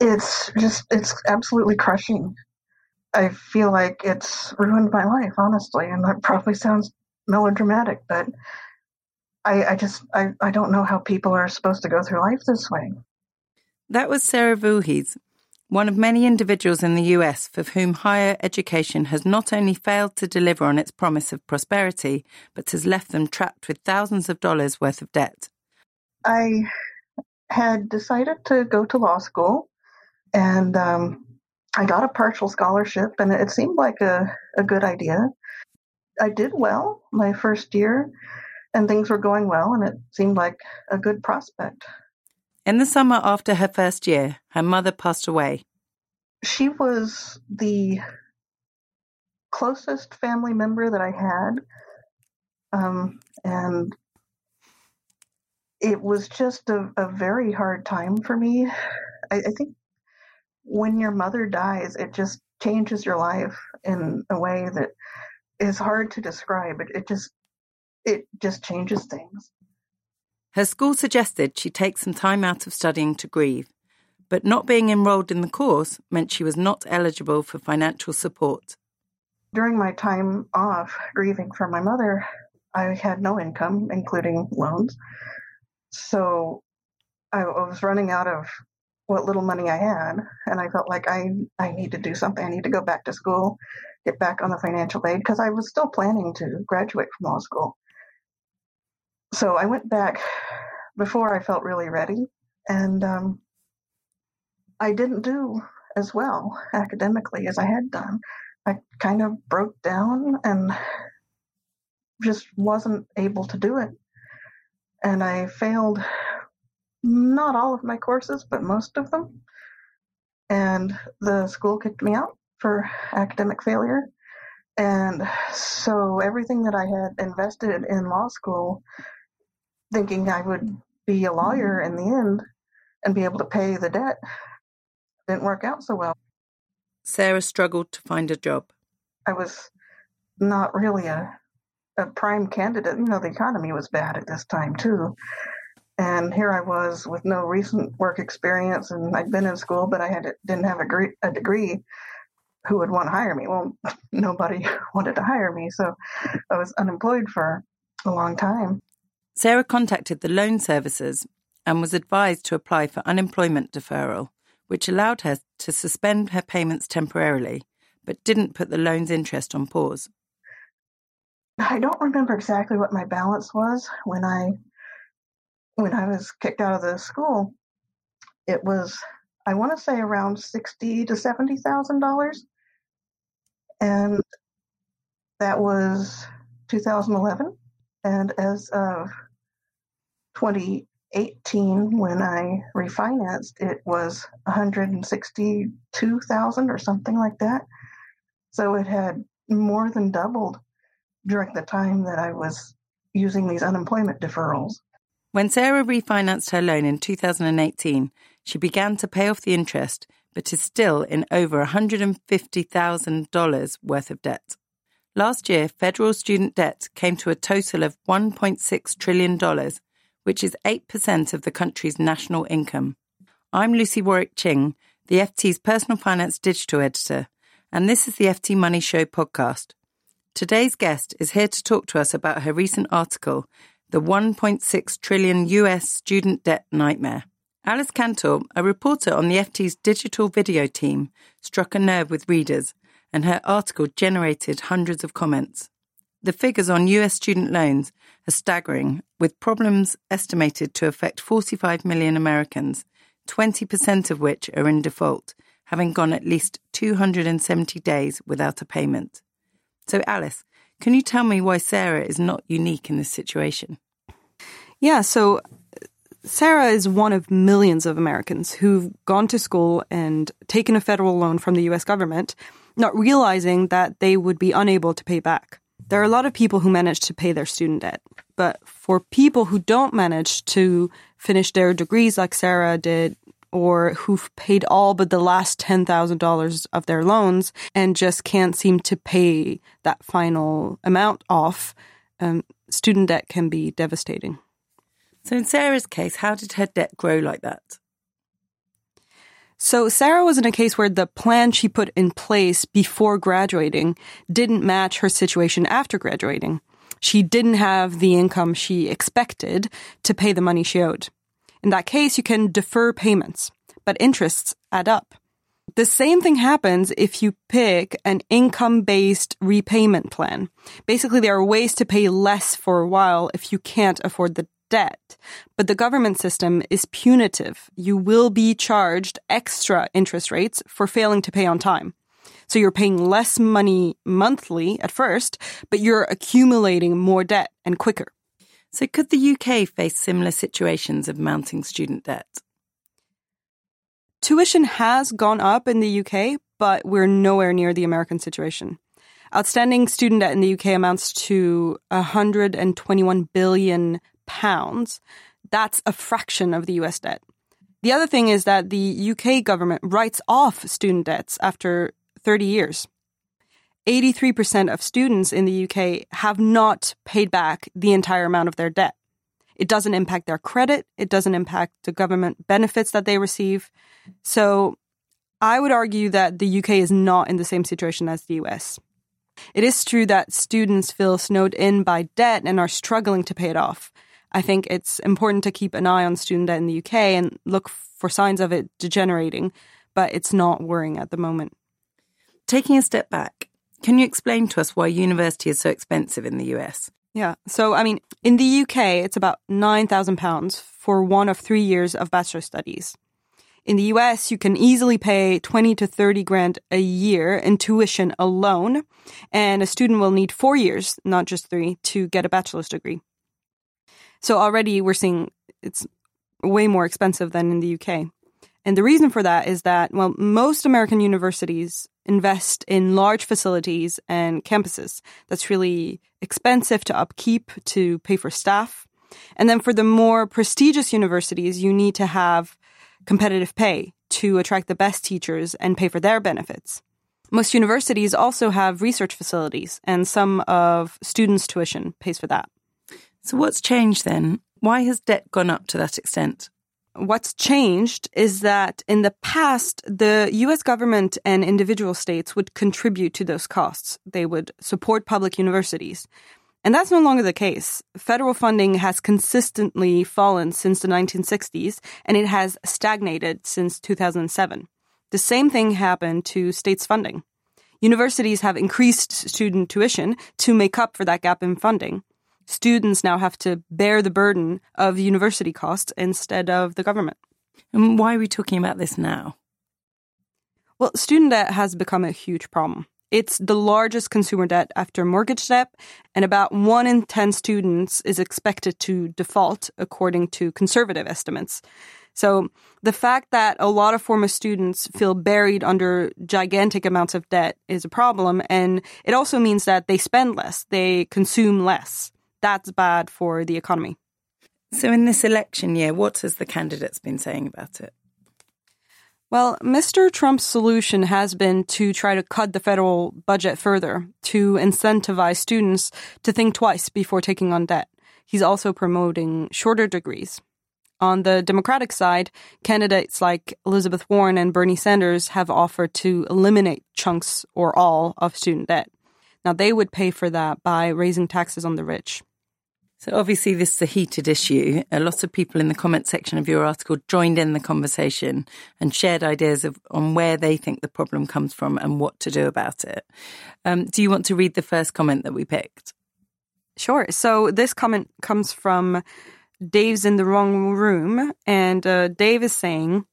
It's just, it's absolutely crushing. I feel like it's ruined my life, honestly, and that probably sounds melodramatic, but I, I just, I, I don't know how people are supposed to go through life this way. That was Sarah Voorhees, one of many individuals in the US for whom higher education has not only failed to deliver on its promise of prosperity, but has left them trapped with thousands of dollars worth of debt. I had decided to go to law school, and um, I got a partial scholarship, and it seemed like a, a good idea. I did well my first year, and things were going well, and it seemed like a good prospect. In the summer after her first year, her mother passed away. She was the closest family member that I had, um, and it was just a, a very hard time for me. I, I think when your mother dies, it just changes your life in a way that is hard to describe. It, it just it just changes things. Her school suggested she take some time out of studying to grieve, but not being enrolled in the course meant she was not eligible for financial support. During my time off grieving for my mother, I had no income, including loans. So I was running out of what little money I had, and I felt like I I need to do something. I need to go back to school, get back on the financial aid because I was still planning to graduate from law school. So I went back before I felt really ready, and um, I didn't do as well academically as I had done. I kind of broke down and just wasn't able to do it. And I failed not all of my courses, but most of them. And the school kicked me out for academic failure. And so everything that I had invested in law school, thinking I would be a lawyer in the end and be able to pay the debt, didn't work out so well. Sarah struggled to find a job. I was not really a, a prime candidate. You know, the economy was bad at this time too. And here I was with no recent work experience, and I'd been in school, but I had didn't have a, gre- a degree. Who would want to hire me? Well, nobody wanted to hire me, so I was unemployed for a long time. Sarah contacted the loan services and was advised to apply for unemployment deferral, which allowed her to suspend her payments temporarily, but didn't put the loan's interest on pause. I don't remember exactly what my balance was when I when I was kicked out of the school. It was I want to say around sixty to seventy thousand dollars, and that was 2011. And as of 2018, when I refinanced, it was 162,000 or something like that. So it had more than doubled during the time that I was using these unemployment deferrals. When Sarah refinanced her loan in 2018, she began to pay off the interest, but is still in over $150,000 worth of debt. Last year, federal student debt came to a total of $1.6 trillion, which is 8% of the country's national income. I'm Lucy Warwick Ching, the FT's personal finance digital editor, and this is the FT Money Show podcast. Today's guest is here to talk to us about her recent article, the 1.6 trillion US student debt nightmare. Alice Cantor, a reporter on the FT's digital video team, struck a nerve with readers, and her article generated hundreds of comments. The figures on US student loans are staggering, with problems estimated to affect 45 million Americans, 20% of which are in default, having gone at least 270 days without a payment. So, Alice, can you tell me why Sarah is not unique in this situation? Yeah, so Sarah is one of millions of Americans who've gone to school and taken a federal loan from the US government, not realizing that they would be unable to pay back. There are a lot of people who manage to pay their student debt, but for people who don't manage to finish their degrees like Sarah did, or who've paid all but the last $10,000 of their loans and just can't seem to pay that final amount off, um, student debt can be devastating. So, in Sarah's case, how did her debt grow like that? So, Sarah was in a case where the plan she put in place before graduating didn't match her situation after graduating. She didn't have the income she expected to pay the money she owed. In that case, you can defer payments, but interests add up. The same thing happens if you pick an income based repayment plan. Basically, there are ways to pay less for a while if you can't afford the debt. But the government system is punitive. You will be charged extra interest rates for failing to pay on time. So you're paying less money monthly at first, but you're accumulating more debt and quicker. So could the UK face similar situations of mounting student debt? Tuition has gone up in the UK, but we're nowhere near the American situation. Outstanding student debt in the UK amounts to 121 billion pounds, that's a fraction of the US debt. The other thing is that the UK government writes off student debts after 30 years. 83% of students in the UK have not paid back the entire amount of their debt. It doesn't impact their credit. It doesn't impact the government benefits that they receive. So I would argue that the UK is not in the same situation as the US. It is true that students feel snowed in by debt and are struggling to pay it off. I think it's important to keep an eye on student debt in the UK and look for signs of it degenerating, but it's not worrying at the moment. Taking a step back, can you explain to us why university is so expensive in the US? Yeah. So, I mean, in the UK, it's about £9,000 for one of three years of bachelor studies. In the US, you can easily pay 20 to 30 grand a year in tuition alone, and a student will need four years, not just three, to get a bachelor's degree. So already we're seeing it's way more expensive than in the UK. And the reason for that is that, well, most American universities invest in large facilities and campuses. That's really expensive to upkeep, to pay for staff. And then for the more prestigious universities, you need to have competitive pay to attract the best teachers and pay for their benefits. Most universities also have research facilities, and some of students' tuition pays for that. So, what's changed then? Why has debt gone up to that extent? What's changed is that in the past, the US government and individual states would contribute to those costs. They would support public universities. And that's no longer the case. Federal funding has consistently fallen since the 1960s, and it has stagnated since 2007. The same thing happened to states' funding. Universities have increased student tuition to make up for that gap in funding students now have to bear the burden of university costs instead of the government. And why are we talking about this now? Well, student debt has become a huge problem. It's the largest consumer debt after mortgage debt, and about one in 10 students is expected to default, according to conservative estimates. So, the fact that a lot of former students feel buried under gigantic amounts of debt is a problem, and it also means that they spend less, they consume less that's bad for the economy. So, in this election year, what has the candidates been saying about it? Well, Mr. Trump's solution has been to try to cut the federal budget further to incentivize students to think twice before taking on debt. He's also promoting shorter degrees. On the Democratic side, candidates like Elizabeth Warren and Bernie Sanders have offered to eliminate chunks or all of student debt. Now, they would pay for that by raising taxes on the rich. So, obviously, this is a heated issue. A lot of people in the comment section of your article joined in the conversation and shared ideas of, on where they think the problem comes from and what to do about it. Um, do you want to read the first comment that we picked? Sure. So, this comment comes from Dave's in the wrong room. And uh, Dave is saying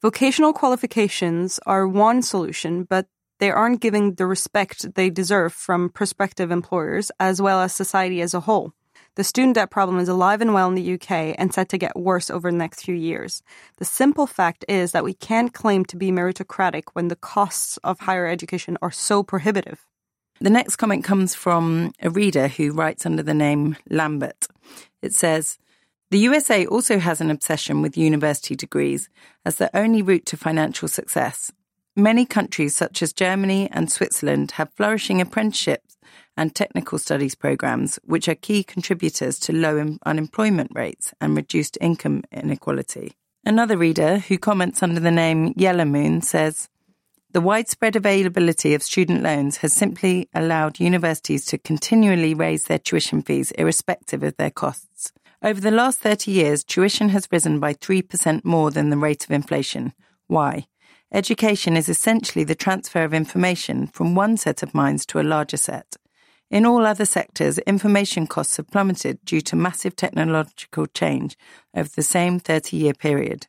vocational qualifications are one solution, but they aren't giving the respect they deserve from prospective employers as well as society as a whole. The student debt problem is alive and well in the UK and set to get worse over the next few years. The simple fact is that we can't claim to be meritocratic when the costs of higher education are so prohibitive. The next comment comes from a reader who writes under the name Lambert. It says, the USA also has an obsession with university degrees as the only route to financial success. Many countries, such as Germany and Switzerland, have flourishing apprenticeships and technical studies programs, which are key contributors to low unemployment rates and reduced income inequality. Another reader, who comments under the name Yellow Moon, says, the widespread availability of student loans has simply allowed universities to continually raise their tuition fees irrespective of their costs. Over the last 30 years, tuition has risen by 3% more than the rate of inflation. Why? Education is essentially the transfer of information from one set of minds to a larger set. In all other sectors, information costs have plummeted due to massive technological change over the same 30 year period.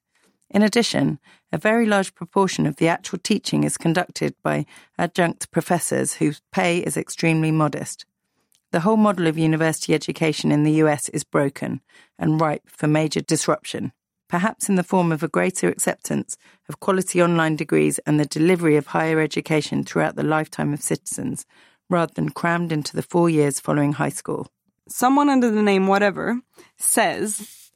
In addition, a very large proportion of the actual teaching is conducted by adjunct professors whose pay is extremely modest. The whole model of university education in the US is broken and ripe for major disruption, perhaps in the form of a greater acceptance of quality online degrees and the delivery of higher education throughout the lifetime of citizens, rather than crammed into the four years following high school. Someone under the name whatever says,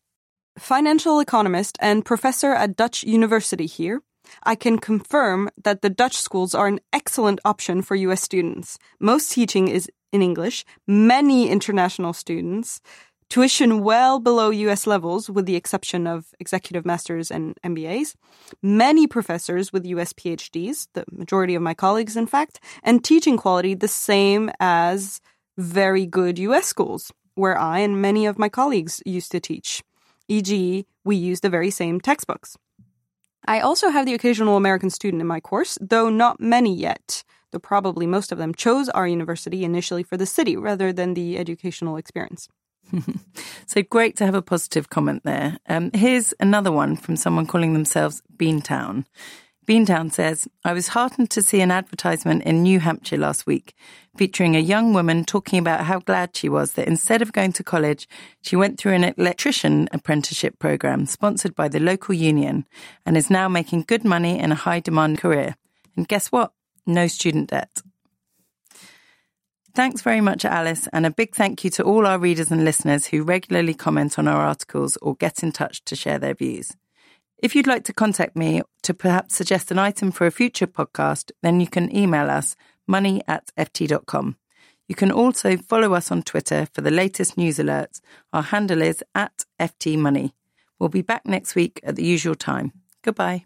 financial economist and professor at Dutch University here. I can confirm that the Dutch schools are an excellent option for US students. Most teaching is in English, many international students, tuition well below US levels, with the exception of executive masters and MBAs, many professors with US PhDs, the majority of my colleagues, in fact, and teaching quality the same as very good US schools, where I and many of my colleagues used to teach. E.g., we use the very same textbooks. I also have the occasional American student in my course, though not many yet though probably most of them chose our university initially for the city rather than the educational experience. so great to have a positive comment there. Um, here's another one from someone calling themselves Beantown. Beantown says, I was heartened to see an advertisement in New Hampshire last week featuring a young woman talking about how glad she was that instead of going to college, she went through an electrician apprenticeship program sponsored by the local union and is now making good money in a high demand career. And guess what? No student debt. Thanks very much, Alice, and a big thank you to all our readers and listeners who regularly comment on our articles or get in touch to share their views. If you'd like to contact me to perhaps suggest an item for a future podcast, then you can email us money at ft.com. You can also follow us on Twitter for the latest news alerts. Our handle is at ftmoney. We'll be back next week at the usual time. Goodbye.